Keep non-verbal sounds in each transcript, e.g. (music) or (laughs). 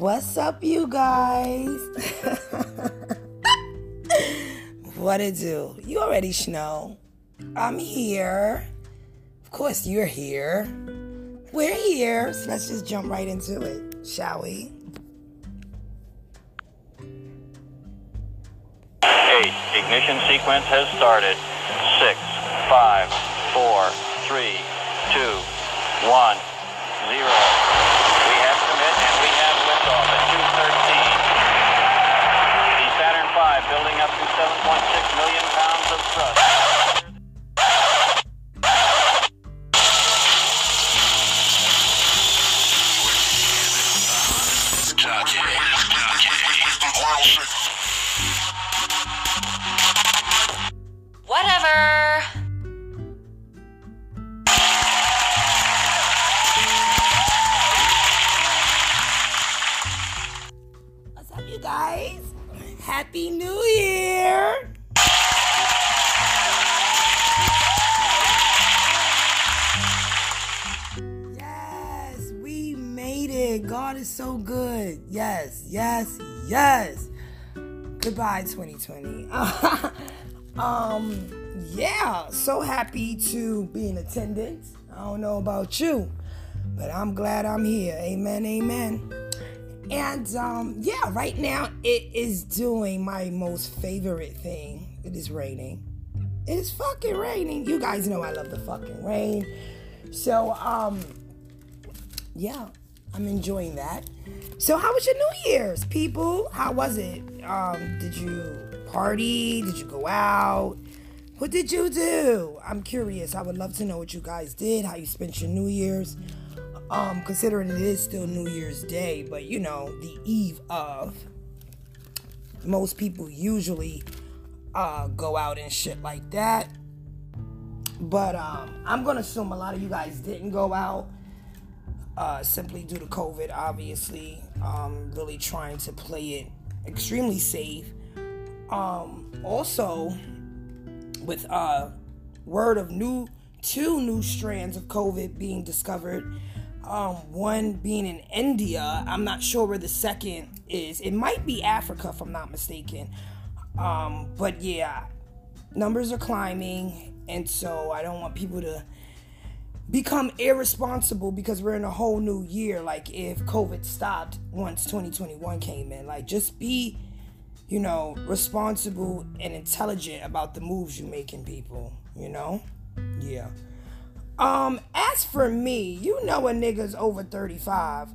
What's up, you guys? what it do? You already know. I'm here. Of course, you're here. We're here. So let's just jump right into it, shall we? Eight. Ignition sequence has started. Six, five, four, three, two, one, 2020. (laughs) um, yeah, so happy to be in attendance. I don't know about you, but I'm glad I'm here. Amen, amen. And um, yeah, right now it is doing my most favorite thing. It is raining. It is fucking raining. You guys know I love the fucking rain. So um yeah, I'm enjoying that. So how was your New Year's, people? How was it? Um, did you party? Did you go out? What did you do? I'm curious. I would love to know what you guys did, how you spent your New Year's. Um, considering it is still New Year's Day, but you know, the eve of. Most people usually uh, go out and shit like that. But um, I'm gonna assume a lot of you guys didn't go out uh, simply due to COVID, obviously. Um, really trying to play it extremely safe. Um, also, with uh, word of new two new strands of COVID being discovered. Um, one being in India. I'm not sure where the second is. It might be Africa, if I'm not mistaken. Um, but yeah, numbers are climbing, and so I don't want people to become irresponsible because we're in a whole new year. Like if COVID stopped once 2021 came in, like just be, you know, responsible and intelligent about the moves you making, people. You know, yeah. Um, as for me, you know a nigga's over 35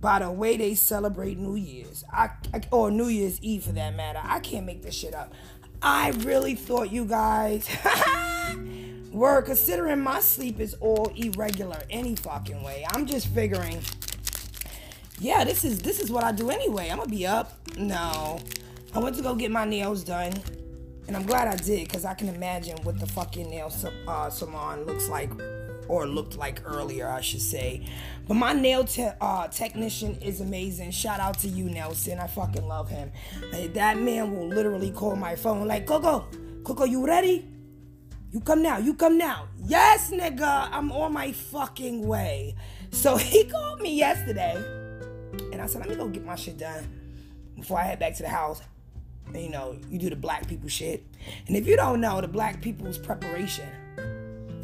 by the way they celebrate New Year's. I, I or New Year's Eve for that matter. I can't make this shit up. I really thought you guys (laughs) were considering my sleep is all irregular any fucking way. I'm just figuring yeah, this is this is what I do anyway. I'm gonna be up. No, I went to go get my nails done, and I'm glad I did because I can imagine what the fucking nail uh, salon looks like, or looked like earlier, I should say. But my nail te- uh, technician is amazing. Shout out to you, Nelson. I fucking love him. That man will literally call my phone like, Coco, Coco, you ready? You come now, you come now. Yes, nigga, I'm on my fucking way. So (laughs) he called me yesterday. And I said, let me go get my shit done before I head back to the house. You know, you do the black people shit. And if you don't know, the black people's preparation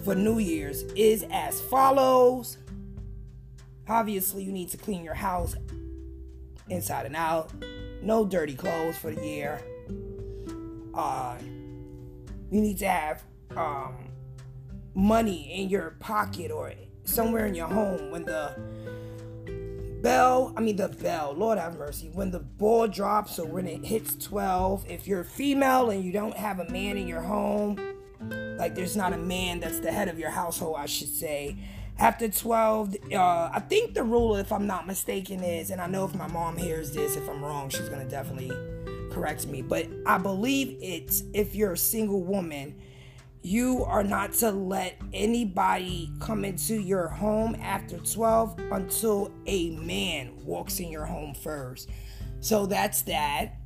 for New Year's is as follows. Obviously, you need to clean your house inside and out. No dirty clothes for the year. Uh, you need to have um, money in your pocket or somewhere in your home when the bell, I mean the bell, Lord have mercy, when the ball drops or when it hits 12, if you're female and you don't have a man in your home, like there's not a man that's the head of your household, I should say. After 12, uh, I think the rule, if I'm not mistaken, is, and I know if my mom hears this, if I'm wrong, she's gonna definitely correct me, but I believe it's if you're a single woman, you are not to let anybody come into your home after 12 until a man walks in your home first. So that's that.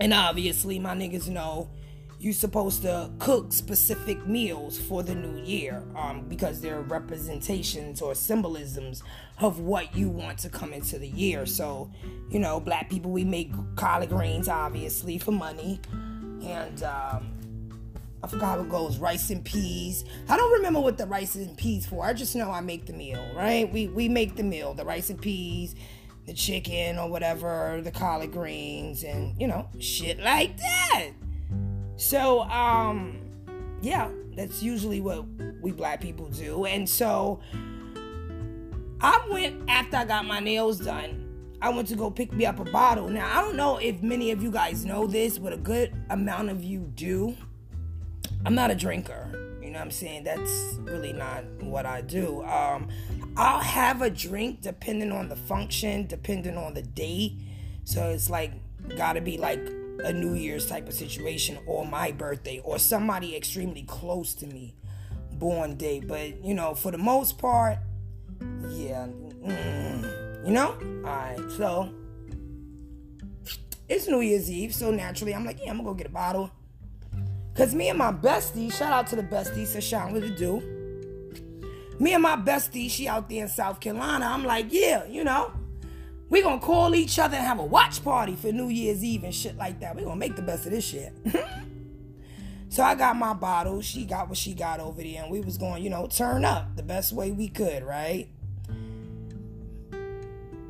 And obviously, my niggas know you're supposed to cook specific meals for the new year um, because they're representations or symbolisms of what you want to come into the year. So, you know, black people, we make collard greens, obviously, for money. And um, I forgot how it goes rice and peas. I don't remember what the rice and peas for. I just know I make the meal, right? We, we make the meal, the rice and peas, the chicken or whatever, the collard greens, and, you know, shit like that. So, um, yeah, that's usually what we black people do. And so I went after I got my nails done. I went to go pick me up a bottle. Now, I don't know if many of you guys know this, but a good amount of you do. I'm not a drinker. You know what I'm saying? That's really not what I do. Um, I'll have a drink depending on the function, depending on the date. So it's like, gotta be like a New Year's type of situation or my birthday or somebody extremely close to me born day. But you know, for the most part, yeah, mm, you know. All right, so it's New Year's Eve, so naturally I'm like, yeah, I'm gonna go get a bottle. Cause me and my bestie, shout out to the bestie, Sashawn, what it do? Me and my bestie, she out there in South Carolina. I'm like, yeah, you know, we gonna call each other and have a watch party for New Year's Eve and shit like that. we gonna make the best of this shit. (laughs) so I got my bottle. She got what she got over there, and we was going, you know, turn up the best way we could, right?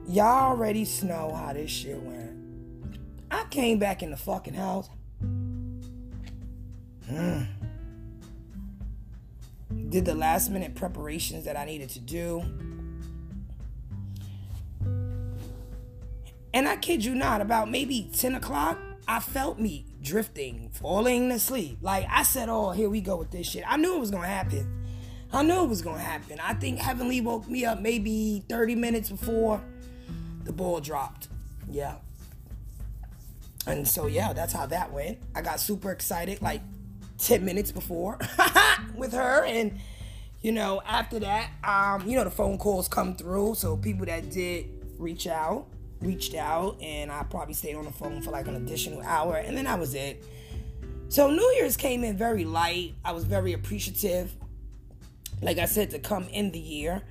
Y'all already know how this shit went. I came back in the fucking house. Hmm. Did the last minute preparations that I needed to do And I kid you not, about maybe 10 o'clock, I felt me drifting, falling asleep. Like I said, oh, here we go with this shit. I knew it was gonna happen. I knew it was gonna happen. I think Heavenly woke me up maybe 30 minutes before the ball dropped. Yeah. And so yeah, that's how that went. I got super excited like 10 minutes before (laughs) with her and you know, after that, um, you know, the phone calls come through. So people that did reach out, reached out and I probably stayed on the phone for like an additional hour and then that was it. So New Year's came in very light. I was very appreciative. Like I said, to come in the year.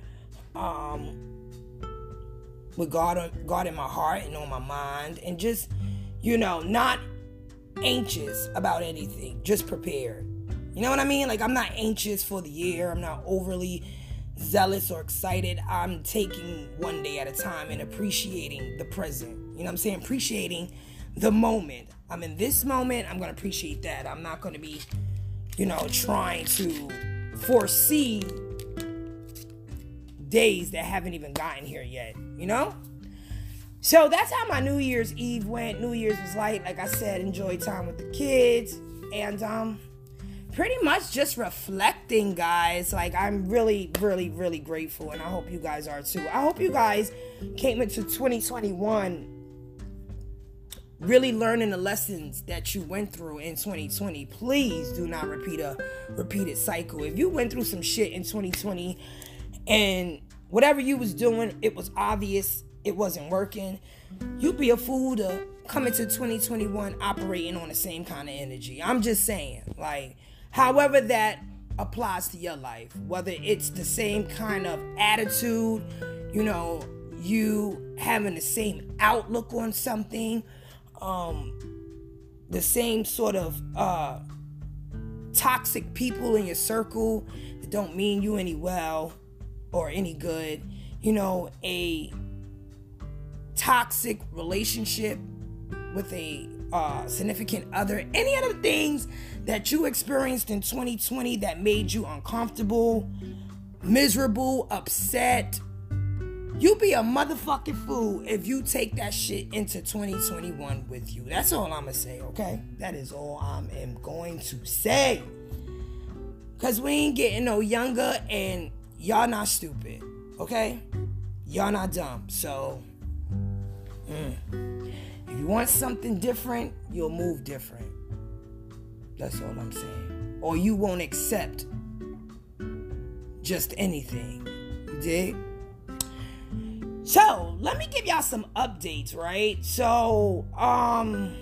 Um with God God in my heart and on my mind and just, you know, not anxious about anything, just prepared. You know what I mean? Like I'm not anxious for the year. I'm not overly zealous or excited. I'm taking one day at a time and appreciating the present. You know what I'm saying? Appreciating the moment. I'm in this moment. I'm going to appreciate that. I'm not going to be, you know, trying to foresee days that haven't even gotten here yet, you know? So that's how my New Year's Eve went. New Year's was light, like I said, enjoy time with the kids. And um pretty much just reflecting, guys. Like, I'm really, really, really grateful, and I hope you guys are too. I hope you guys came into 2021 really learning the lessons that you went through in 2020 please do not repeat a repeated cycle if you went through some shit in 2020 and whatever you was doing it was obvious it wasn't working. You'd be a fool to come into 2021 operating on the same kind of energy. I'm just saying like however that applies to your life, whether it's the same kind of attitude, you know, you having the same outlook on something, um, the same sort of uh, toxic people in your circle that don't mean you any well or any good, you know, a toxic relationship with a uh, significant other, any other things that you experienced in 2020 that made you uncomfortable, miserable, upset, you be a motherfucking fool if you take that shit into 2021 with you. That's all I'm gonna say, okay? That is all I am going to say. Cause we ain't getting no younger and y'all not stupid, okay? Y'all not dumb. So, mm. if you want something different, you'll move different. That's all I'm saying. Or you won't accept just anything. You dig? So, let me give y'all some updates, right? So, um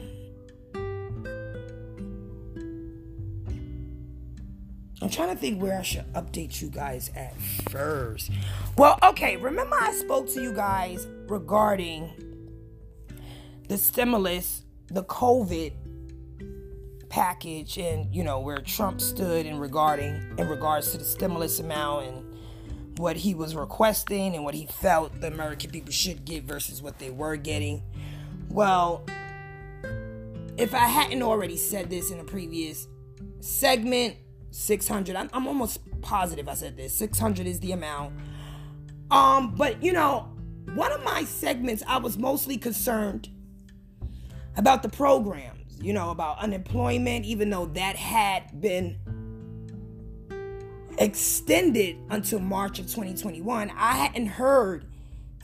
I'm trying to think where I should update you guys at first. Well, okay, remember I spoke to you guys regarding the stimulus, the COVID package and you know where Trump stood in regarding in regards to the stimulus amount and what he was requesting and what he felt the American people should get versus what they were getting. Well, if I hadn't already said this in a previous segment, 600, I'm, I'm almost positive I said this. 600 is the amount. Um, but you know, one of my segments I was mostly concerned about the programs, you know, about unemployment, even though that had been extended until March of 2021. I hadn't heard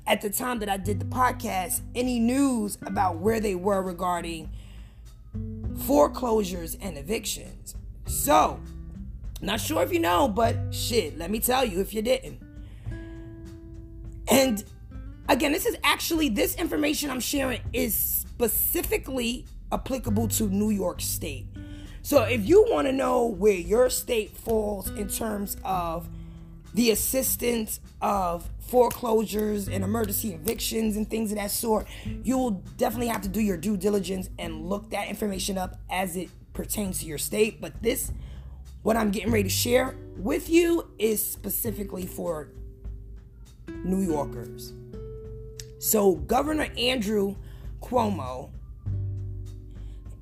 at the time that I did the podcast any news about where they were regarding foreclosures and evictions. So, not sure if you know, but shit, let me tell you if you didn't. And again, this is actually this information I'm sharing is specifically applicable to New York State. So if you want to know where your state falls in terms of the assistance of foreclosures and emergency evictions and things of that sort, you will definitely have to do your due diligence and look that information up as it pertains to your state. But this, what I'm getting ready to share with you, is specifically for New Yorkers. So, Governor Andrew Cuomo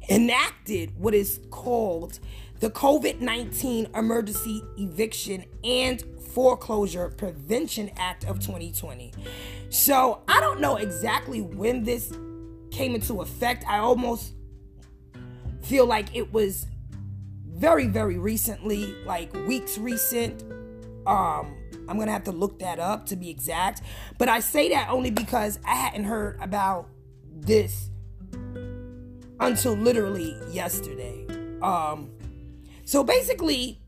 enacted what is called the COVID 19 Emergency Eviction and Foreclosure Prevention Act of 2020. So I don't know exactly when this came into effect. I almost feel like it was very, very recently, like weeks recent. Um, I'm gonna have to look that up to be exact. But I say that only because I hadn't heard about this until literally yesterday. Um, so basically,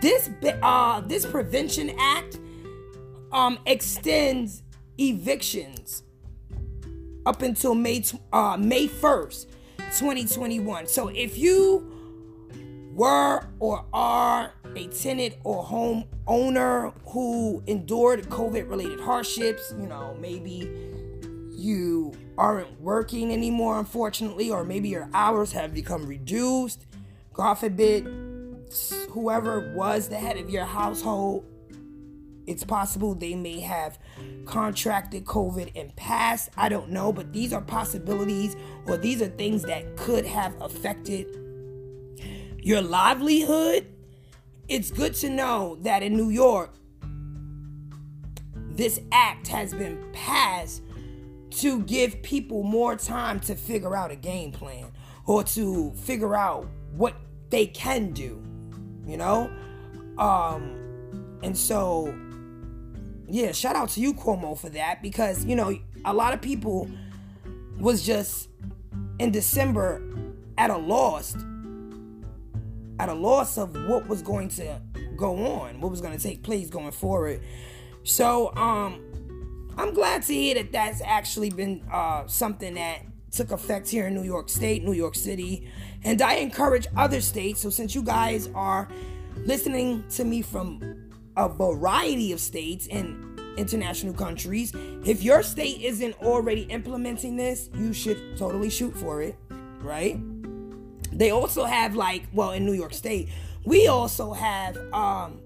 this uh, this Prevention Act um, extends evictions up until May uh, May first, 2021. So if you were or are a tenant or home owner who endured COVID related hardships, you know, maybe you aren't working anymore, unfortunately, or maybe your hours have become reduced. God forbid, whoever was the head of your household, it's possible they may have contracted COVID and passed. I don't know, but these are possibilities or these are things that could have affected your livelihood it's good to know that in New York, this act has been passed to give people more time to figure out a game plan or to figure out what they can do, you know? Um, and so, yeah, shout out to you, Cuomo, for that because, you know, a lot of people was just in December at a loss at a loss of what was going to go on, what was going to take place going forward. So, um, I'm glad to hear that that's actually been uh, something that took effect here in New York State, New York City, and I encourage other states. So, since you guys are listening to me from a variety of states and international countries, if your state isn't already implementing this, you should totally shoot for it, right? They also have like, well, in New York State, we also have um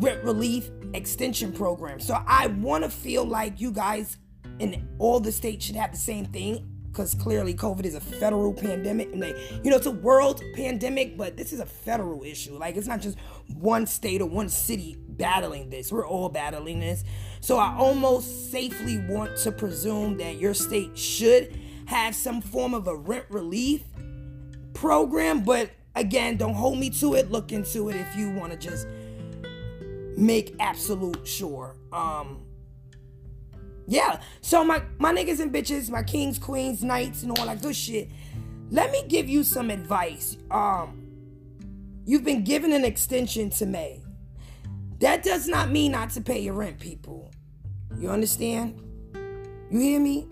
rent relief extension program. So I want to feel like you guys in all the states should have the same thing because clearly COVID is a federal pandemic and they, you know, it's a world pandemic, but this is a federal issue. Like it's not just one state or one city battling this. We're all battling this. So I almost safely want to presume that your state should have some form of a rent relief program, but again, don't hold me to it. Look into it if you want to just make absolute sure. Um yeah. So my my niggas and bitches, my kings, queens, knights, and all that good shit. Let me give you some advice. Um you've been given an extension to May. That does not mean not to pay your rent, people. You understand? You hear me?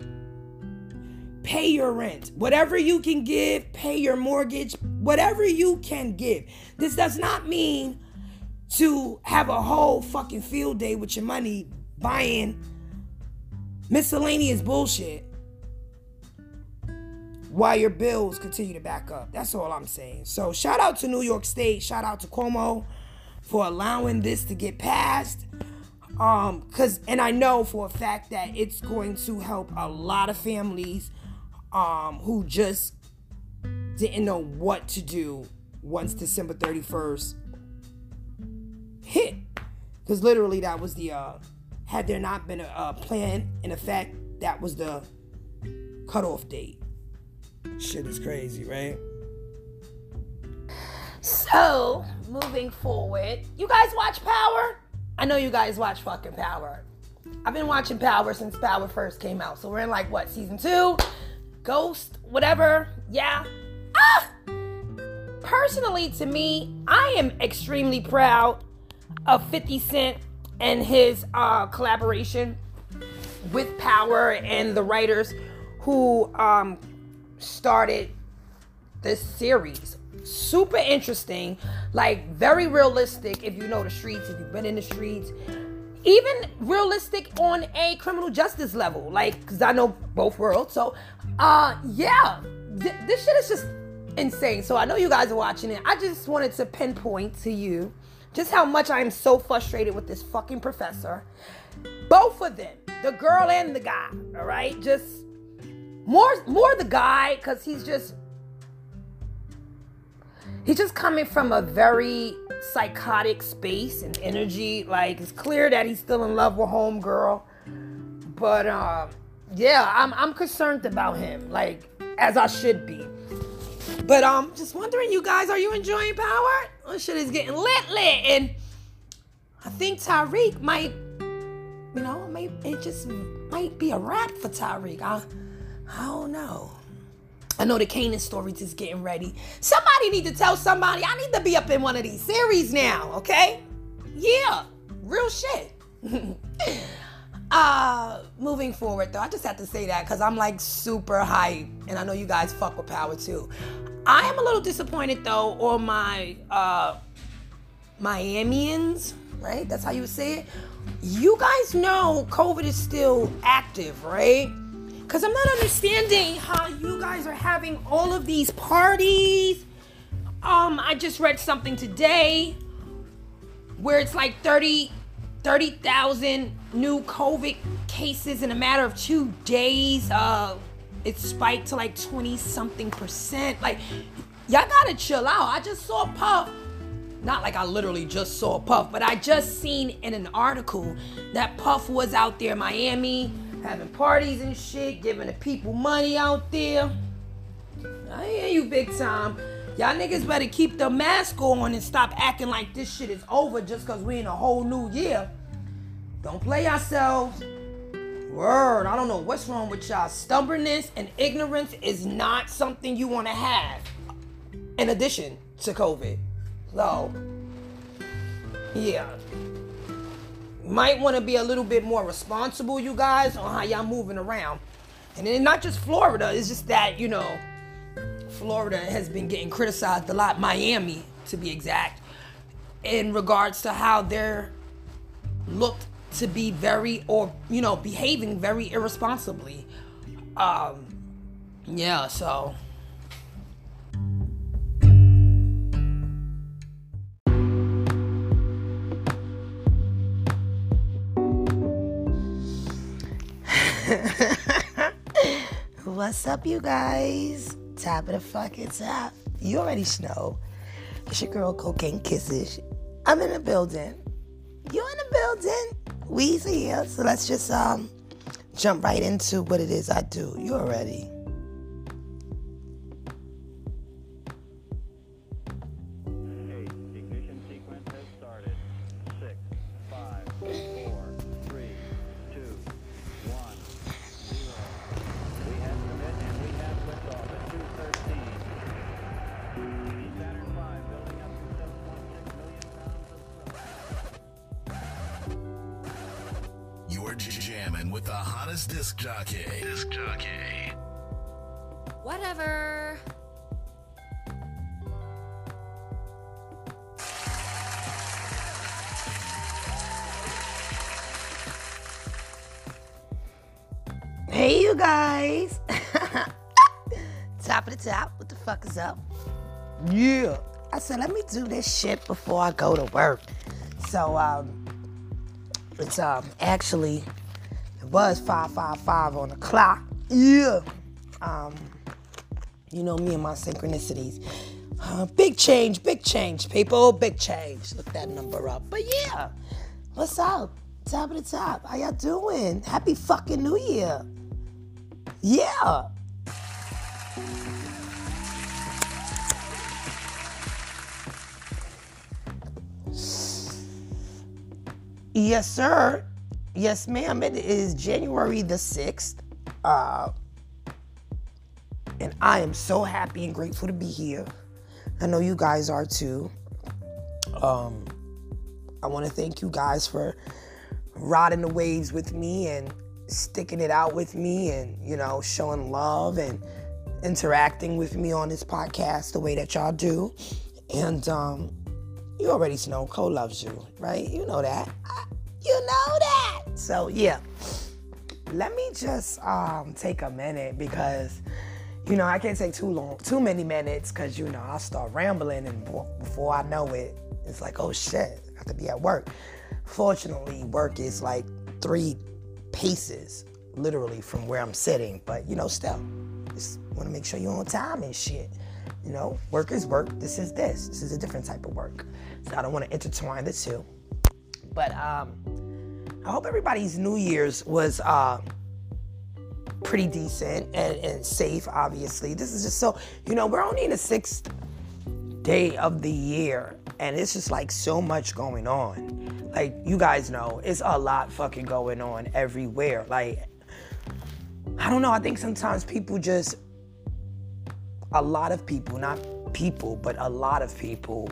Pay your rent. Whatever you can give, pay your mortgage, whatever you can give. This does not mean to have a whole fucking field day with your money buying miscellaneous bullshit while your bills continue to back up. That's all I'm saying. So shout out to New York State, shout out to Cuomo for allowing this to get passed. Um, cause and I know for a fact that it's going to help a lot of families um who just didn't know what to do once December 31st hit. Because literally that was the uh had there not been a, a plan in effect, that was the cutoff date. Shit is crazy, right? So, moving forward, you guys watch Power? I know you guys watch fucking Power. I've been watching Power since Power first came out. So we're in like what, season two? Ghost, whatever. Yeah. Ah! Personally, to me, I am extremely proud of 50 Cent and his uh, collaboration with Power and the writers who um, started this series super interesting, like very realistic if you know the streets, if you've been in the streets. Even realistic on a criminal justice level, like because I know both worlds. So, uh, yeah, th- this shit is just insane. So I know you guys are watching it. I just wanted to pinpoint to you just how much I am so frustrated with this fucking professor. Both of them, the girl and the guy. All right, just more, more the guy because he's just he's just coming from a very psychotic space and energy. Like it's clear that he's still in love with homegirl, but um, yeah, I'm I'm concerned about him, like as I should be. But um, just wondering, you guys, are you enjoying Power? This shit is getting lit, lit, and I think Tariq might, you know, maybe it just might be a wrap for Tariq. I, I don't know. I know the Kanan stories is getting ready. Somebody need to tell somebody I need to be up in one of these series now, okay? Yeah, real shit. (laughs) uh moving forward though, I just have to say that because I'm like super hype and I know you guys fuck with power too. I am a little disappointed though on my uh Miamians, right? That's how you say it. You guys know COVID is still active, right? Because I'm not understanding how you guys are having all of these parties. Um, I just read something today where it's like 30 30,000 new COVID cases in a matter of 2 days. Uh it spiked to like 20 something percent. Like y'all got to chill out. I just saw Puff not like I literally just saw Puff, but I just seen in an article that Puff was out there Miami having parties and shit, giving the people money out there. I hear you big time. Y'all niggas better keep the mask on and stop acting like this shit is over just because we in a whole new year. Don't play ourselves. Word, I don't know what's wrong with y'all. Stubbornness and ignorance is not something you want to have in addition to COVID. So, yeah might want to be a little bit more responsible, you guys, on how y'all moving around. And then not just Florida, it's just that, you know, Florida has been getting criticized a lot, Miami to be exact, in regards to how they're looked to be very or you know behaving very irresponsibly um yeah so What's up, you guys? Top of the fucking top. You already know. It's your girl, Cocaine Kisses. I'm in the building. You in the building? We's here. So let's just um jump right into what it is I do. You already. Do this shit before I go to work. So, um, it's um actually it was 555 on the clock. Yeah. Um, you know me and my synchronicities. Uh, big change, big change, people, big change. Look that number up. But yeah, what's up? Top of the top. How y'all doing? Happy fucking New Year. Yeah. Yes, sir. Yes, ma'am. It is January the 6th. Uh, and I am so happy and grateful to be here. I know you guys are too. Um, I want to thank you guys for riding the waves with me and sticking it out with me and, you know, showing love and interacting with me on this podcast the way that y'all do. And um, you already know Cole loves you, right? You know that. You know that. So, yeah. Let me just um, take a minute because you know, I can't take too long, too many minutes, because you know I'll start rambling, and before I know it, it's like, oh shit, I have to be at work. Fortunately, work is like three paces, literally, from where I'm sitting. But you know, still, just want to make sure you're on time and shit. You know, work is work. This is this. This is a different type of work. So I don't want to intertwine the two. But um, I hope everybody's New Year's was. Uh, pretty decent and, and safe, obviously. This is just so, you know, we're only in the sixth day of the year, and it's just like so much going on. Like, you guys know, it's a lot fucking going on everywhere. Like, I don't know, I think sometimes people just, a lot of people, not people, but a lot of people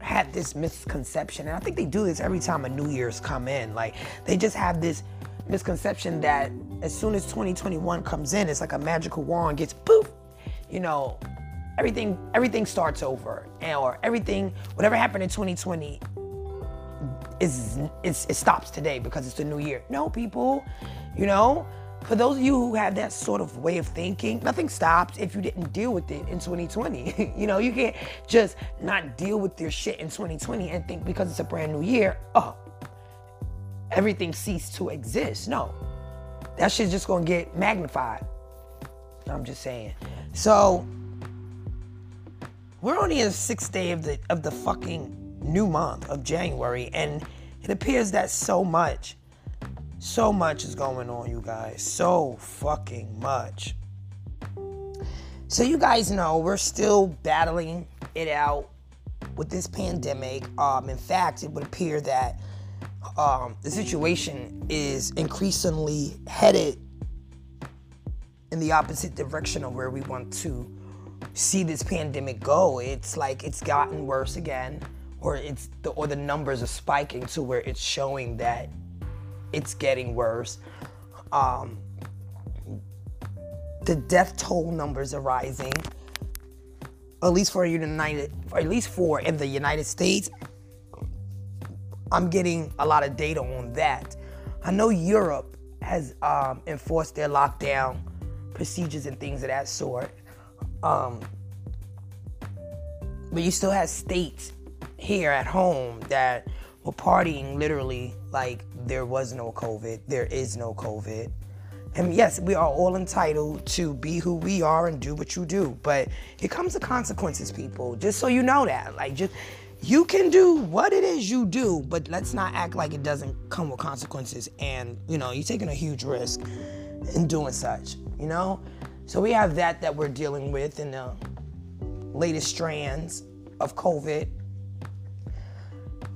have this misconception, and I think they do this every time a New Year's come in. Like, they just have this misconception that as soon as 2021 comes in, it's like a magical wand gets poof, you know, everything everything starts over, and, or everything whatever happened in 2020 is, it stops today because it's the new year. No, people, you know. For those of you who have that sort of way of thinking, nothing stops if you didn't deal with it in 2020. (laughs) you know, you can't just not deal with your shit in 2020 and think because it's a brand new year, oh, everything ceased to exist. No, that shit's just gonna get magnified. I'm just saying. So we're only in the sixth day of the of the fucking new month of January, and it appears that so much, so much is going on, you guys. So fucking much. So you guys know we're still battling it out with this pandemic. Um, in fact, it would appear that um, the situation is increasingly headed in the opposite direction of where we want to see this pandemic go. It's like it's gotten worse again, or it's the or the numbers are spiking to where it's showing that it's getting worse. Um, the death toll numbers are rising, at least for United, at least for in the United States I'm getting a lot of data on that. I know Europe has um, enforced their lockdown procedures and things of that sort. Um, but you still have states here at home that were partying literally like there was no COVID, there is no COVID. And yes, we are all entitled to be who we are and do what you do, but it comes to consequences, people. Just so you know that. Like, just you can do what it is you do, but let's not act like it doesn't come with consequences. And, you know, you're taking a huge risk in doing such, you know? So we have that that we're dealing with in the latest strands of COVID.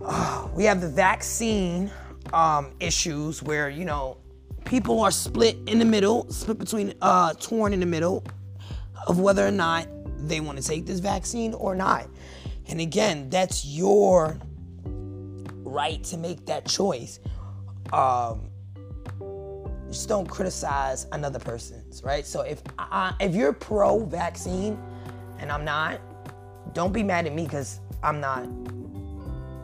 Uh, we have the vaccine um, issues where, you know, people are split in the middle, split between, uh, torn in the middle of whether or not they want to take this vaccine or not. And again, that's your right to make that choice. Um, just don't criticize another person's, right? So if I, if you're pro vaccine and I'm not, don't be mad at me because I'm not,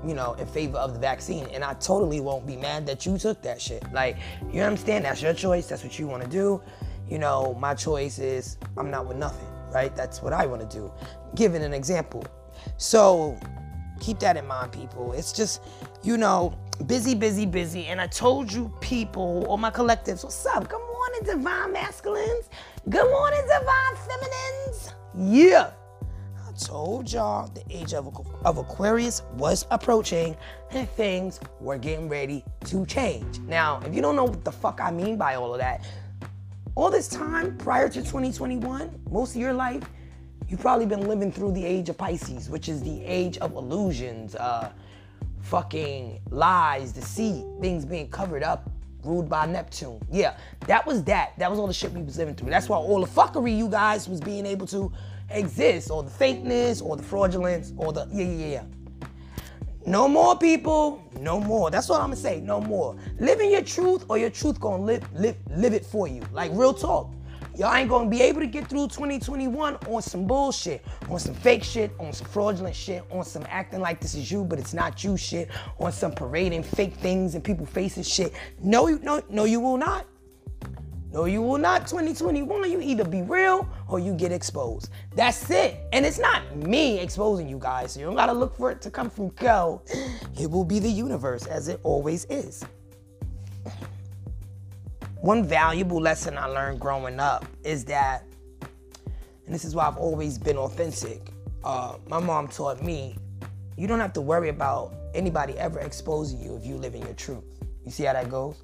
you know, in favor of the vaccine. And I totally won't be mad that you took that shit. Like, you understand? That's your choice. That's what you want to do. You know, my choice is I'm not with nothing, right? That's what I want to do. Giving an example. So keep that in mind, people. It's just, you know, busy, busy, busy. And I told you, people, all my collectives, what's up? Good morning, divine masculines. Good morning, divine feminines. Yeah. I told y'all the age of, of Aquarius was approaching and things were getting ready to change. Now, if you don't know what the fuck I mean by all of that, all this time prior to 2021, most of your life, you've probably been living through the age of Pisces, which is the age of illusions, uh, fucking lies, deceit, things being covered up, ruled by Neptune. Yeah, that was that. That was all the shit we was living through. That's why all the fuckery you guys was being able to exist, or the fakeness, or the fraudulence, or the yeah, yeah, yeah. No more people, no more. That's what I'm gonna say. No more. Living your truth, or your truth gonna live, live, live it for you. Like real talk. Y'all ain't gonna be able to get through 2021 on some bullshit, on some fake shit, on some fraudulent shit, on some acting like this is you, but it's not you shit, on some parading fake things and people facing shit. No, no, no, you will not. No, you will not. 2021, you either be real or you get exposed. That's it. And it's not me exposing you guys. So you don't gotta look for it to come from go. (gasps) It will be the universe as it always is. (clears throat) One valuable lesson I learned growing up is that, and this is why I've always been authentic. Uh, my mom taught me you don't have to worry about anybody ever exposing you if you live in your truth. You see how that goes?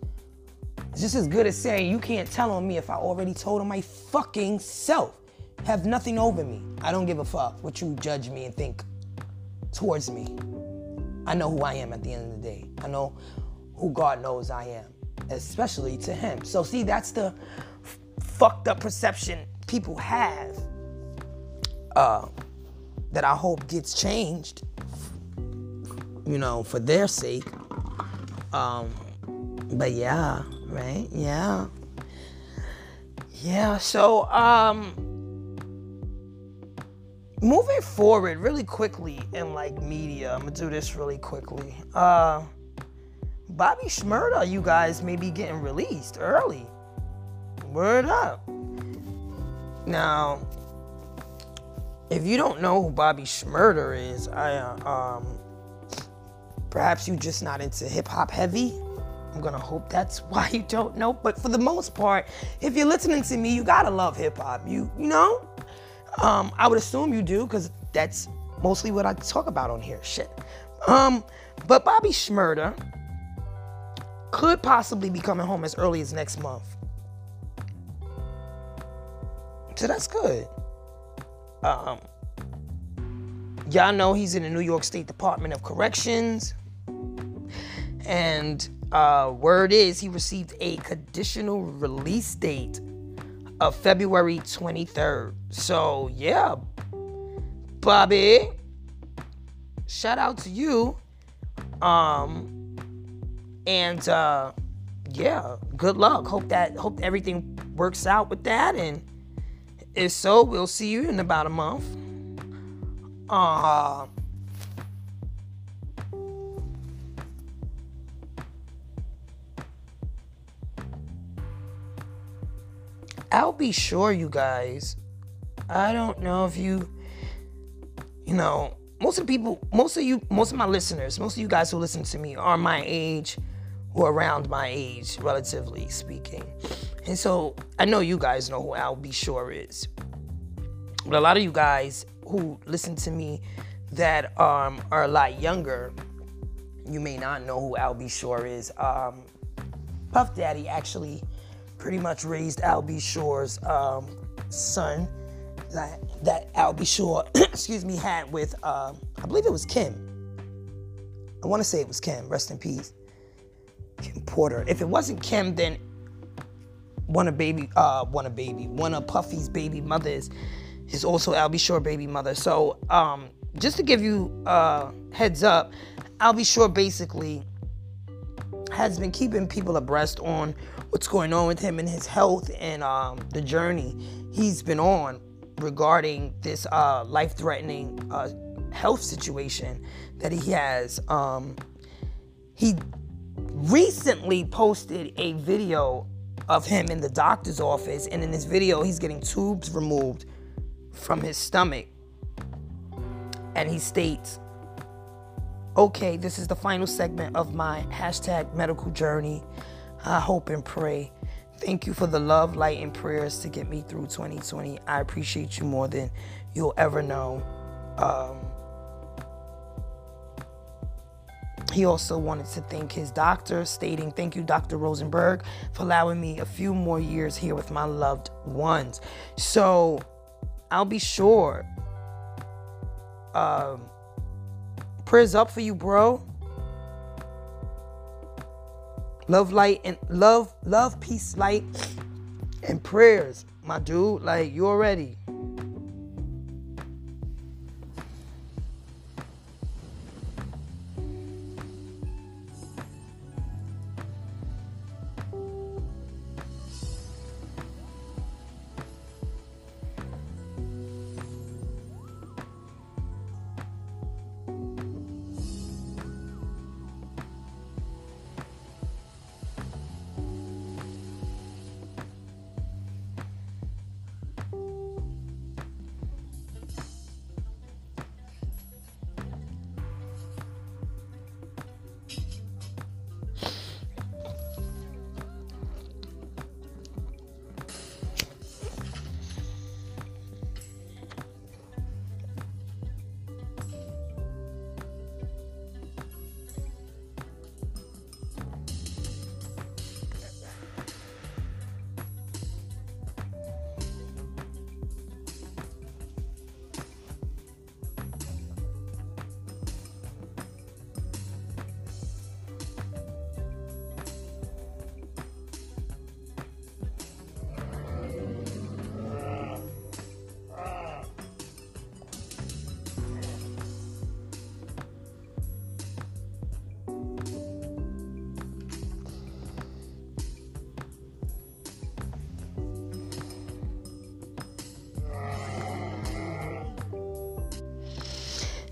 It's just as good as saying you can't tell on me if I already told on my fucking self. Have nothing over me. I don't give a fuck what you judge me and think towards me. I know who I am at the end of the day. I know who God knows I am especially to him. So, see, that's the f- fucked up perception people have uh, that I hope gets changed, you know, for their sake. Um, but yeah, right? Yeah. Yeah, so um moving forward really quickly in like media, I'm gonna do this really quickly. Uh Bobby Shmurda, you guys may be getting released early. Word up. Now, if you don't know who Bobby Shmurda is, I uh, um, perhaps you're just not into hip hop heavy. I'm gonna hope that's (laughs) why you don't know. But for the most part, if you're listening to me, you gotta love hip hop. You you know, um, I would assume you do because that's mostly what I talk about on here. Shit. Um, but Bobby Shmurda could possibly be coming home as early as next month. So that's good. Um, y'all know he's in the New York State Department of Corrections. And uh, word is he received a conditional release date of February 23rd. So, yeah, Bobby, shout out to you. Um, and uh, yeah, good luck. Hope that hope everything works out with that. And if so, we'll see you in about a month. Uh Al B. Sure, you guys. I don't know if you, you know, most of the people, most of you, most of my listeners, most of you guys who listen to me are my age are around my age, relatively speaking. And so I know you guys know who Al B. Sure is. But a lot of you guys who listen to me that um, are a lot younger, you may not know who Al B. Sure is. Um, Puff Daddy actually pretty much raised Al B. Sure's um, son that, that Al B. Sure, excuse me, had with, uh, I believe it was Kim. I want to say it was Kim, rest in peace. Kim Porter. If it wasn't Kim, then one of baby, uh, one of baby, one of Puffy's baby mothers is also Al B. Sure baby mother. So, um, just to give you uh, heads up, Al B. Sure basically has been keeping people abreast on what's going on with him and his health and um, the journey he's been on regarding this uh, life-threatening uh, health situation that he has. Um, he recently posted a video of him in the doctor's office, and in this video, he's getting tubes removed from his stomach. And he states, Okay, this is the final segment of my hashtag medical journey. I hope and pray. Thank you for the love, light, and prayers to get me through 2020. I appreciate you more than you'll ever know. Um, He also wanted to thank his doctor, stating, Thank you, Dr. Rosenberg, for allowing me a few more years here with my loved ones. So Al B. Sure. Um, prayers up for you, bro. Love, light, and love, love, peace, light, and prayers, my dude. Like, you already.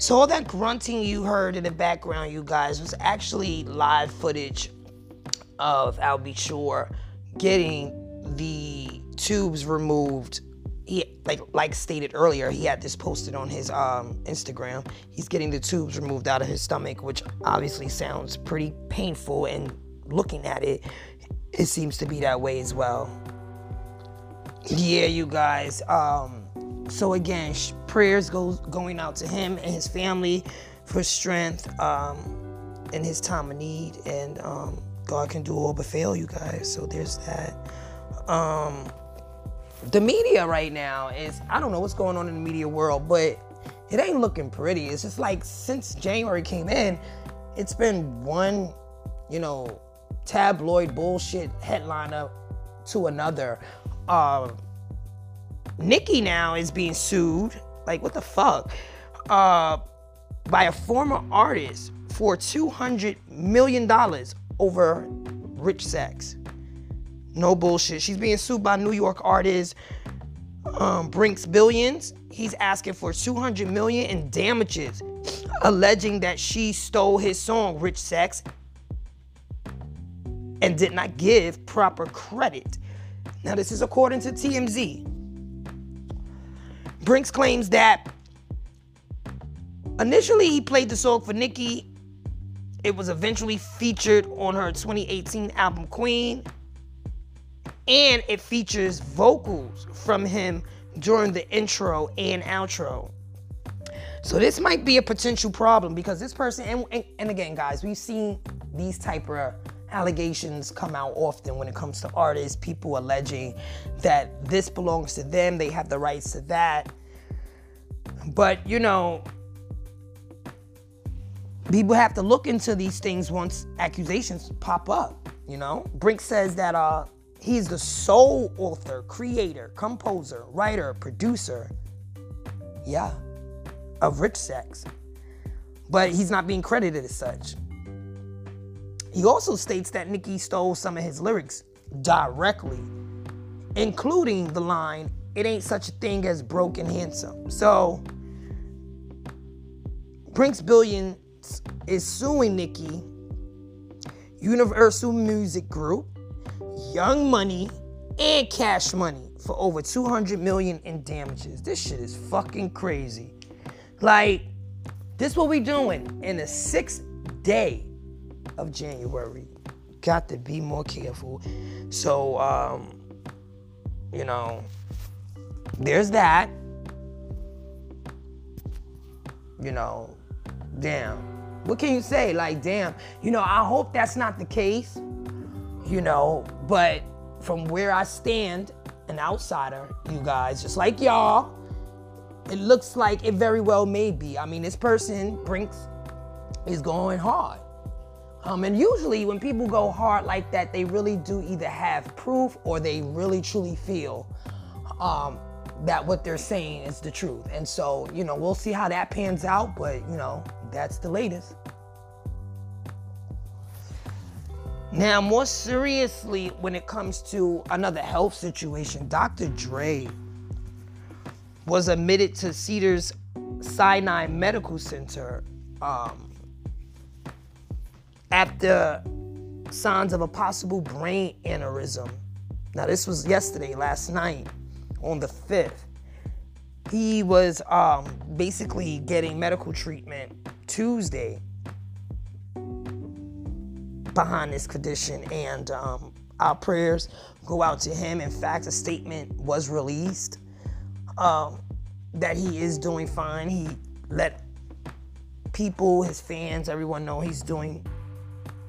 So all that grunting you heard in the background, you guys, was actually live footage of Al B. Sure getting the tubes removed. He like like stated earlier, he had this posted on his um, Instagram. He's getting the tubes removed out of his stomach, which obviously sounds pretty painful. And looking at it, it seems to be that way as well. Yeah, you guys. Um, so again, prayers goes going out to him and his family for strength um, in his time of need, and um, God can do all but fail, you guys. So there's that. Um, the media right now is I don't know what's going on in the media world, but it ain't looking pretty. It's just like since January came in, it's been one, you know, tabloid bullshit headliner to another. Uh, Nicki now is being sued. Like, what the fuck? Uh, by a former artist for $200 million over rich sex. No bullshit. She's being sued by New York artist um, Brinx Billions. He's asking for 200 million in damages, alleging that she stole his song "Rich Sex" and did not give proper credit. Now, this is according to TMZ. Brinx claims that initially he played the song for Nicki. It was eventually featured on her 2018 album Queen. And it features vocals from him during the intro and outro. So this might be a potential problem because this person, and, and, and again, guys, we've seen these type of allegations come out often when it comes to artists, people alleging that this belongs to them, they have the rights to that. But, you know, people have to look into these things once accusations pop up, you know? Brink says that uh he's the sole author, creator, composer, writer, producer. Yeah. Of Rich Sex. But he's not being credited as such. He also states that Nicki stole some of his lyrics directly, including the line, It ain't such a thing as broke and handsome. So, Brinx Billions is suing Nicki, Universal Music Group, Young Money, and Cash Money for over 200 million in damages. This shit is fucking crazy. Like, this what we doing in the sixth day of January. Got to be more careful. So, um, you know, there's that. You know, damn. What can you say? Like, damn. You know, I hope that's not the case. You know, but from where I stand, an outsider, you guys, just like y'all, it looks like it very well may be. I mean, this person, Brinx, is going hard. Um, and usually, when people go hard like that, they really do either have proof or they really truly feel um, that what they're saying is the truth. And so, you know, we'll see how that pans out, but, you know, that's the latest. Now, more seriously, when it comes to another health situation, Dr. Dre was admitted to Cedars Sinai Medical Center um, after signs of a possible brain aneurysm. Now, this was yesterday, last night, on the 5th. He was um, basically getting medical treatment Tuesday behind this condition, and um, our prayers go out to him. In fact, a statement was released um, that he is doing fine. He let people, his fans, everyone know he's doing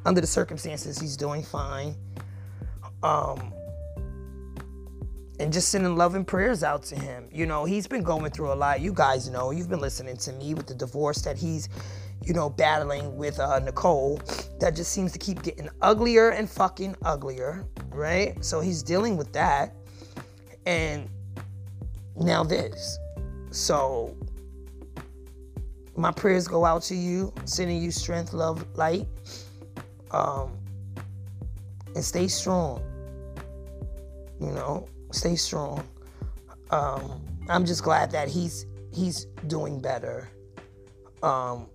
under the circumstances, he's doing fine. Um, and just sending love and prayers out to him. You know, he's been going through a lot. You guys know, you've been listening to me with the divorce that he's, you know, battling with uh, Nicole. That just seems to keep getting uglier and fucking uglier, right? So he's dealing with that. And now this. So my prayers go out to you, sending you strength, love, light. Um, and stay strong. You know, stay strong. Um, I'm just glad that he's he's doing better. Um,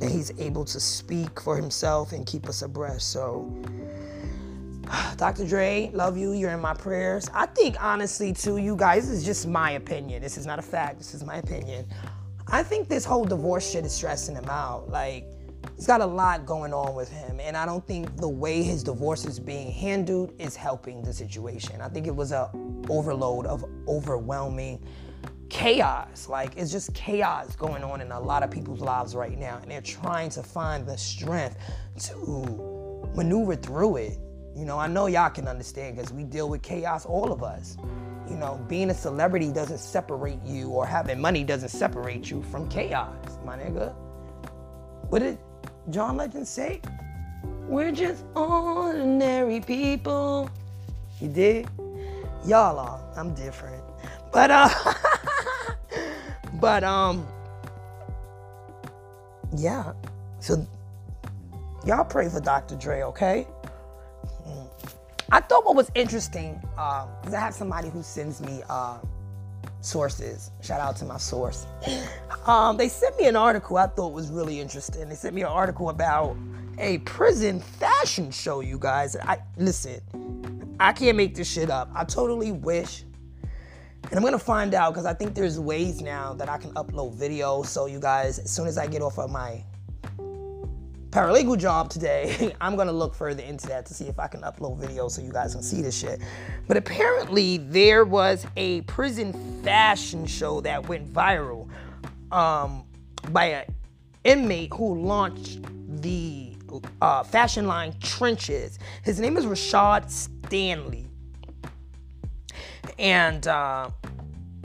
and he's able to speak for himself and keep us abreast. So, (sighs) Dr. Dre, love you. You're in my prayers. I think honestly, too, you guys, this is just my opinion. This is not a fact. This is my opinion. I think this whole divorce shit is stressing him out. Like, he's got a lot going on with him and i don't think the way his divorce is being handled is helping the situation. I think it was a overload of overwhelming chaos. Like it's just chaos going on in a lot of people's lives right now and they're trying to find the strength to maneuver through it. You know i know y'all can understand because we deal with chaos all of us. You know being a celebrity doesn't separate you or having money doesn't separate you from chaos my nigga. What did John Legend say? We're just ordinary people. You did? Y'all are. I'm different. But uh (laughs) but um yeah. So y'all pray for Dr. Dre, okay? Mm. I thought what was interesting, because um, I have somebody who sends me uh, sources. Shout out to my source. Um, they sent me an article I thought was really interesting. They sent me an article about a prison fashion show, you guys. I listen, I can't make this shit up. I totally wish. And I'm gonna find out because I think there's ways now that I can upload videos. So you guys, as soon as I get off of my paralegal job today, (laughs) I'm gonna look further into that to see if I can upload videos so you guys can see this shit. But apparently, there was a prison fashion show that went viral um, by an inmate who launched the uh, fashion line Trenches. His name is Rashad Stanley. And uh,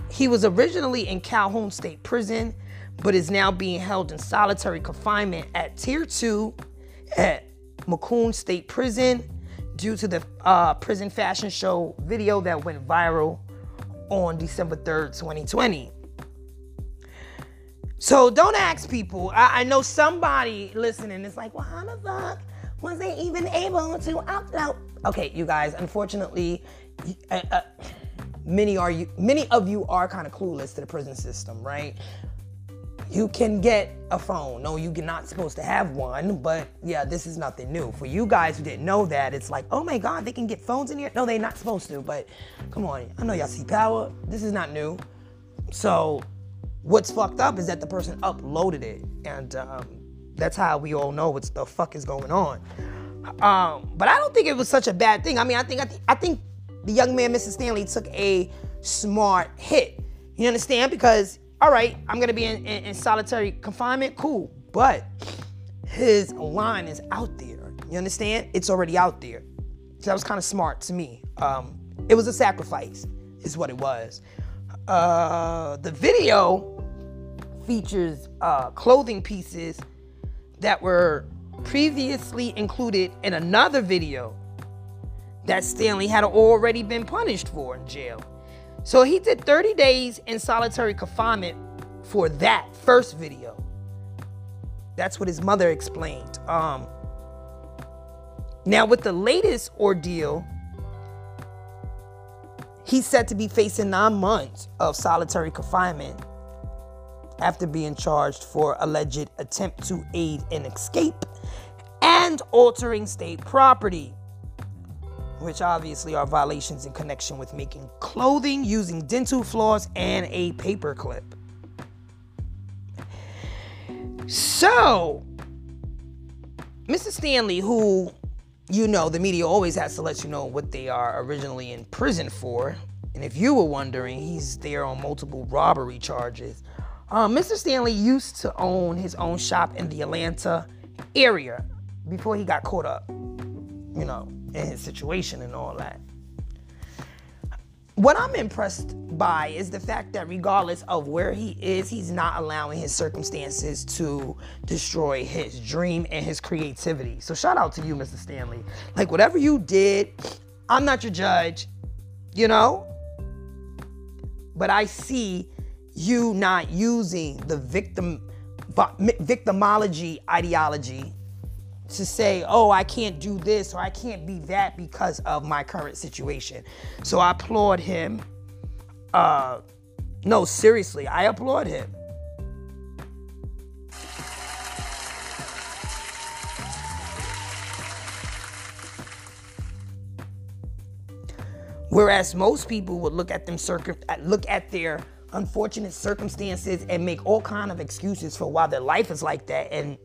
he was originally in Calhoun State Prison but is now being held in solitary confinement at Tier 2 at Macon State Prison due to the uh, prison fashion show video that went viral on December 3rd, 2020. So don't ask people. I, I know somebody listening is like, well, how the fuck was they even able to upload? Okay, you guys, unfortunately, uh, uh, many are you many of you are kind of clueless to the prison system, right? You can get a phone. No, you're not supposed to have one, but yeah, this is nothing new. For you guys who didn't know that, it's like, oh my God, they can get phones in here. No, they're not supposed to, but come on. I know y'all see power. This is not new. So, what's fucked up is that the person uploaded it, and um, that's how we all know what the fuck is going on. Um, but I don't think it was such a bad thing. I mean, I think I, th- I think the young man, Mr. Stanley, took a smart hit. You understand? Because all right, I'm gonna be in, in, in solitary confinement, cool. But his line is out there. You understand? It's already out there. So that was kind of smart to me. Um, it was a sacrifice, is what it was. Uh, the video features uh, clothing pieces that were previously included in another video that Stanley had already been punished for in jail. So he did 30 days in solitary confinement for that first video. That's what his mother explained. Um, now, with the latest ordeal, he's said to be facing nine months of solitary confinement after being charged for alleged attempt to aid an escape and altering state property which obviously are violations in connection with making clothing using dental floss and a paper clip. So, Mr. Stanley, who you know the media always has to let you know what they are originally in prison for, and if you were wondering, he's there on multiple robbery charges. Um, Mr. Stanley used to own his own shop in the Atlanta area before he got caught up. You know, and his situation and all that. What I'm impressed by is the fact that regardless of where he is, he's not allowing his circumstances to destroy his dream and his creativity. So shout out to you, Mr. Stanley. Like whatever you did, I'm not your judge, you know? But I see you not using the victim victimology ideology to say, oh, I can't do this or I can't be that because of my current situation. So I applaud him. Uh, no, seriously, I applaud him. Whereas most people would look at them circum- look at their unfortunate circumstances and make all kind of excuses for why their life is like that and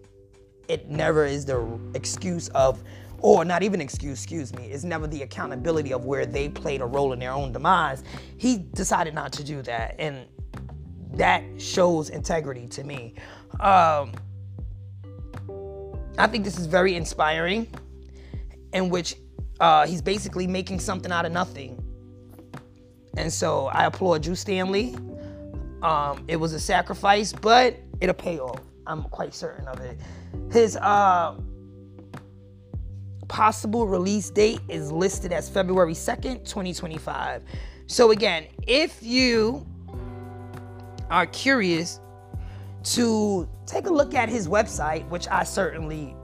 it never is the excuse of or not even excuse, excuse me, it's never the accountability of where they played a role in their own demise. He decided not to do that, and that shows integrity to me. Um, I think this is very inspiring, in which uh, he's basically making something out of nothing. And so I applaud Drew Stanley. Um, it was a sacrifice, but it'll pay off. I'm quite certain of it. His uh, possible release date is listed as February 2nd, 2025. So, again, if you are curious to take a look at his website, which I certainly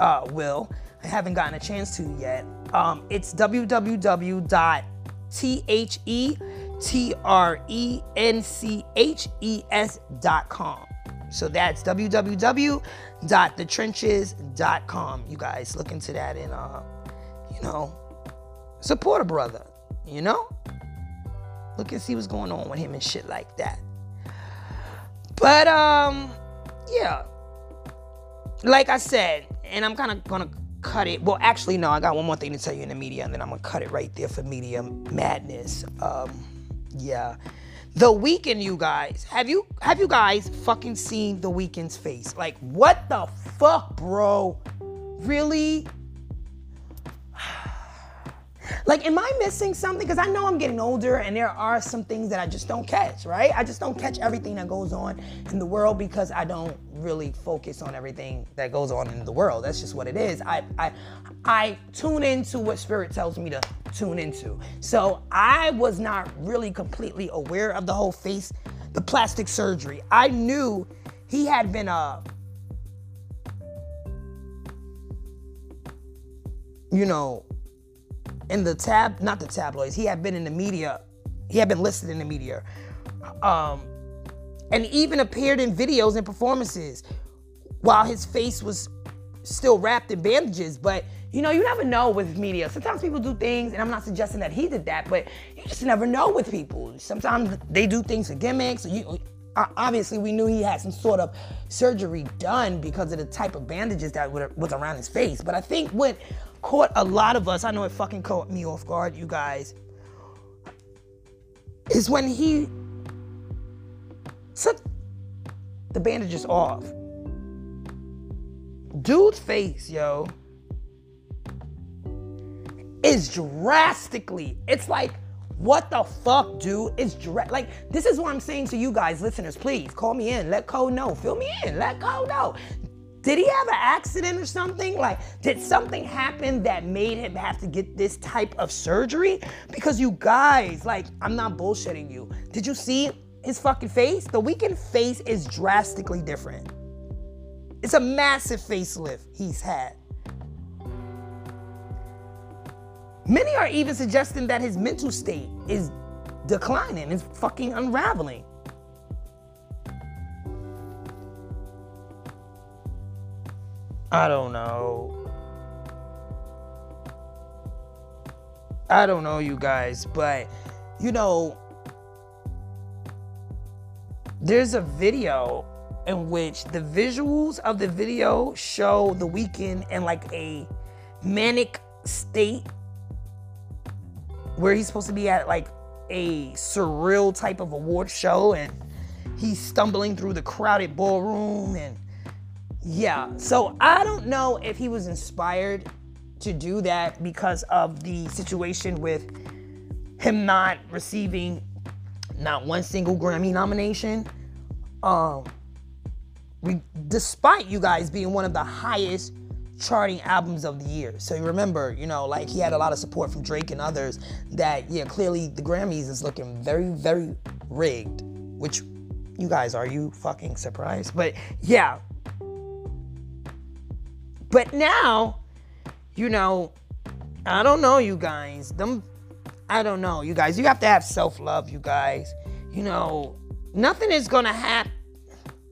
uh, will, I haven't gotten a chance to yet. Um, it's www.theentrenches.com. So that's www.thetrenches.com. You guys look into that and, uh, you know, support a brother, you know? Look and see what's going on with him and shit like that. But, um, yeah. Like I said, and I'm kind of gonna cut it. Well, actually, no, I got one more thing to tell you in the media, and then I'm gonna cut it right there for media madness. Um, yeah. The Weeknd, you guys. Have you have you guys fucking seen The Weeknd's face? Like, what the fuck, bro? Really? Like, am I missing something? Because I know I'm getting older and there are some things that I just don't catch, right? I just don't catch everything that goes on in the world because I don't really focus on everything that goes on in the world. That's just what it is. I I I tune into what spirit tells me to tune into. So I was not really completely aware of the whole face, the plastic surgery. I knew he had been a you know, in the tab, not the tabloids. He had been in the media. He had been listed in the media, um, and even appeared in videos and performances while his face was still wrapped in bandages. But you know, you never know with media. Sometimes people do things, and I'm not suggesting that he did that, but you just never know with people. Sometimes they do things for gimmicks. You, obviously, we knew he had some sort of surgery done because of the type of bandages that was around his face. But I think what caught a lot of us, I know it fucking caught me off guard, you guys, is when he took the bandages off. Dude's face, yo, is drastically, it's like, what the fuck, dude? It's dra- like this is what I'm saying to you guys, listeners. Please call me in. Let Cole know. Fill me in. Let Cole know. Did he have an accident or something? Like, did something happen that made him have to get this type of surgery? Because you guys, like, I'm not bullshitting you. Did you see his fucking face? The Weeknd face is drastically different. It's a massive facelift he's had. Many are even suggesting that his mental state is declining, is fucking unraveling. I don't know. I don't know, you guys, but you know, there's a video in which the visuals of the video show the Weeknd in like a manic state where he's supposed to be at like a surreal type of award show and he's stumbling through the crowded ballroom and yeah, so I don't know if he was inspired to do that because of the situation with him not receiving not one single Grammy nomination. Um, we, despite you guys being one of the highest charting albums of the year. So you remember, you know, like he had a lot of support from Drake and others that, yeah, clearly the Grammys is looking very, very rigged, which you guys, are you fucking surprised? But yeah, but now, you know, I don't know, you guys. Them, I don't know, you guys. You have to have self love, you guys. You know, nothing is gonna happen.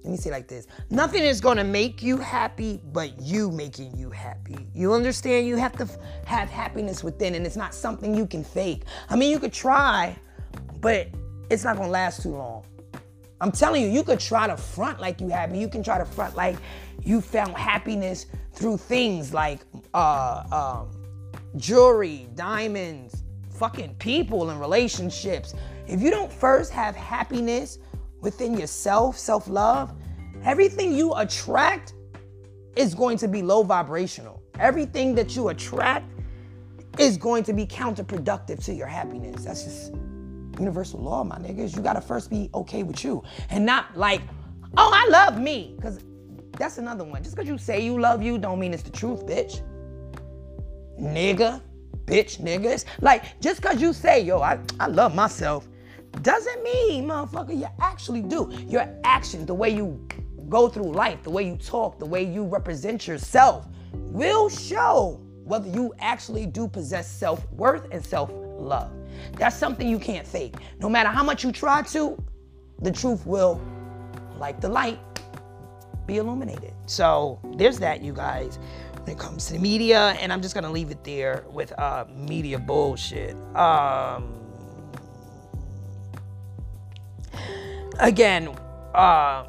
Let me say like this nothing is gonna make you happy but you making you happy. You understand? You have to f- have happiness within, and it's not something you can fake. I mean, you could try, but it's not gonna last too long. I'm telling you, you could try to front like you happy. You can try to front like you found happiness through things like uh, um, jewelry, diamonds, fucking people and relationships. If you don't first have happiness within yourself, self love, everything you attract is going to be low vibrational. Everything that you attract is going to be counterproductive to your happiness. That's just universal law, my niggas. You gotta first be okay with you and not like, oh, I love me. Because that's another one. Just because you say you love you don't mean it's the truth, bitch. Nigga, bitch, niggas. Like, just because you say, yo, I, I love myself, doesn't mean, motherfucker, you actually do. Your actions, the way you go through life, the way you talk, the way you represent yourself will show whether you actually do possess self worth and self love. That's something you can't fake. No matter how much you try to, the truth will, like the light, be illuminated. So there's that, you guys, when it comes to the media. And I'm just going to leave it there with uh, media bullshit. Um, again, uh,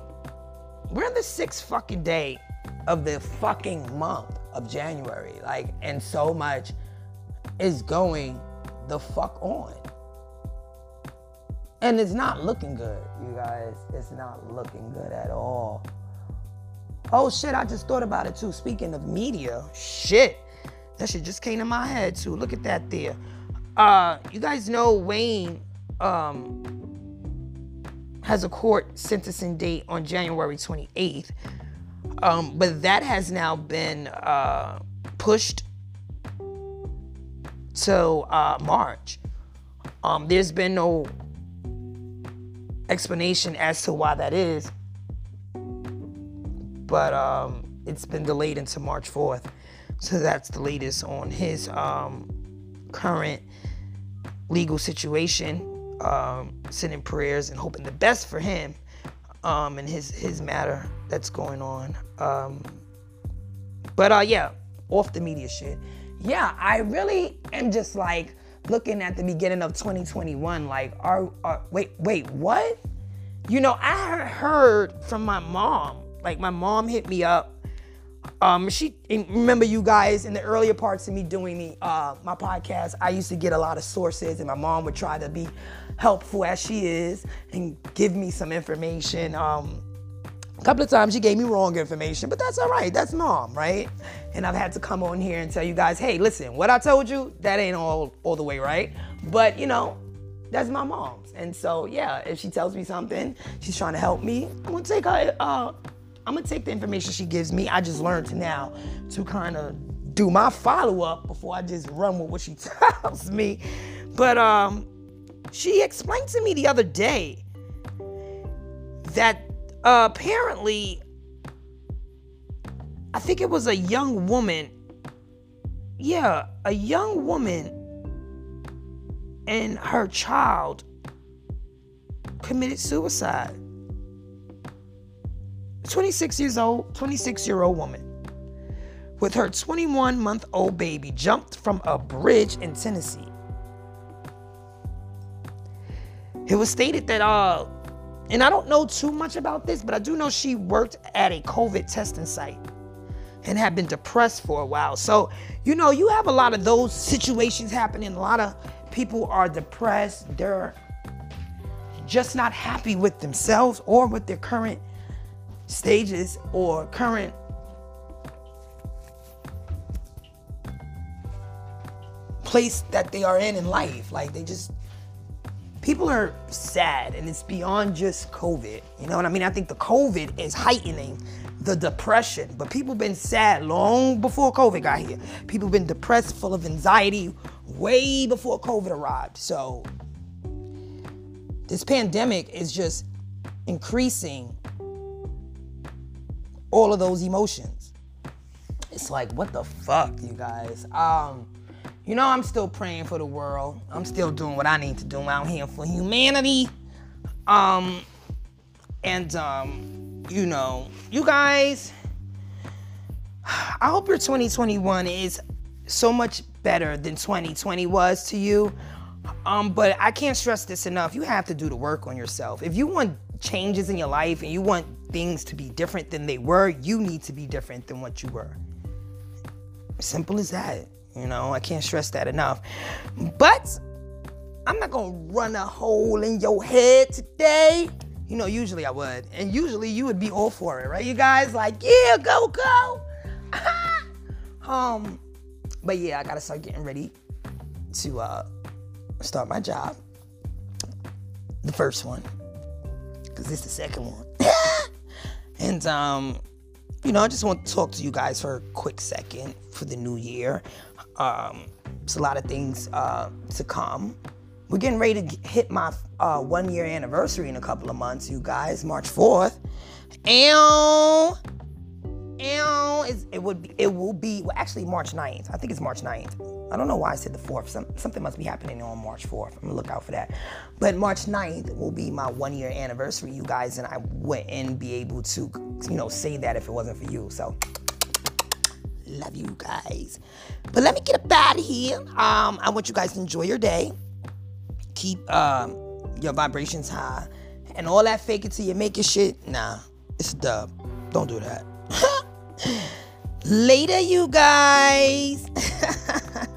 we're on the sixth fucking day of the fucking month of January. Like, and so much is going the fuck on. And it's not looking good, you guys. It's not looking good at all. Oh shit, I just thought about it too. Speaking of media, shit. That shit just came to my head too. Look at that there. Uh, you guys know Wayne um, has a court sentencing date on January 28th. Um, but that has now been uh, pushed to uh, March. Um, there's been no explanation as to why that is but um, it's been delayed into March 4th. So that's the latest on his um, current legal situation. Um, sending prayers and hoping the best for him um, and his his matter that's going on. Um, but uh, yeah, off the media shit. Yeah, I really am just like looking at the beginning of 2021. Like, are, are wait wait what? You know, I heard from my mom. Like, my mom hit me up um, she remember you guys in the earlier parts of me doing the uh, my podcast. I used to get a lot of sources, and my mom would try to be helpful as she is and give me some information. Um, a couple of times she gave me wrong information, but that's all right. That's mom, right? And I've had to come on here and tell you guys, hey, listen, what I told you, that ain't all all the way right. But you know, that's my mom's. And so yeah, if she tells me something, she's trying to help me, I'm gonna take her uh, I'm gonna take the information she gives me. I just learned now to kind of do my follow up before I just run with what she (laughs) tells me. But um, she explained to me the other day that uh, apparently, I think it was a young woman. Yeah, a young woman and her child committed suicide. 26 years old, 26 year old woman with her 21 month old baby jumped from a bridge in Tennessee. It was stated that, uh, and I don't know too much about this, but I do know she worked at a COVID testing site and had been depressed for a while. So, you know, you have a lot of those situations happening. A lot of people are depressed. They're just not happy with themselves or with their current stages or current place that they are in in life. Like they just people are sad and it's beyond just COVID. You know what I mean? I think the COVID is heightening the depression, but people been sad long before COVID got here. People been depressed, full of anxiety way before COVID arrived. So this pandemic is just increasing all of those emotions. It's like, what the fuck, you guys? Um, you know, I'm still praying for the world. I'm still doing what I need to do out here for humanity. Um, and um, you know, you guys, I hope your 2021 is so much better than 2020 was to you. Um, but I can't stress this enough. You have to do the work on yourself. If you want changes in your life and you want things to be different than they were, you need to be different than what you were. Simple as that. You know, I can't stress that enough. But I'm not gonna run a hole in your head today. You know, usually I would. And usually you would be all for it, right? You guys like, yeah, go, go. (laughs) um, but yeah, I gotta start getting ready to uh start my job. The first one because this is the second one. And um, you know, I just want to talk to you guys for a quick second for the new year. Um, it's a lot of things uh, to come. We're getting ready to hit my uh, one year anniversary in a couple of months, you guys, March 4th. And it would be, it will be, well, actually March 9th. I think it's March 9th. I don't know why I said the 4th. Some, something must be happening on March 4th. I'm gonna look out for that. But March 9th will be my one year anniversary, you guys, and I wouldn't be able to, you know, say that if it wasn't for you. So, love you guys. But let me get up out of here. Um, I want you guys to enjoy your day. Keep um, your vibrations high. And all that fake it till you make it shit, nah, it's a dub. Don't do that. (laughs) (sighs) Later, you guys. (laughs)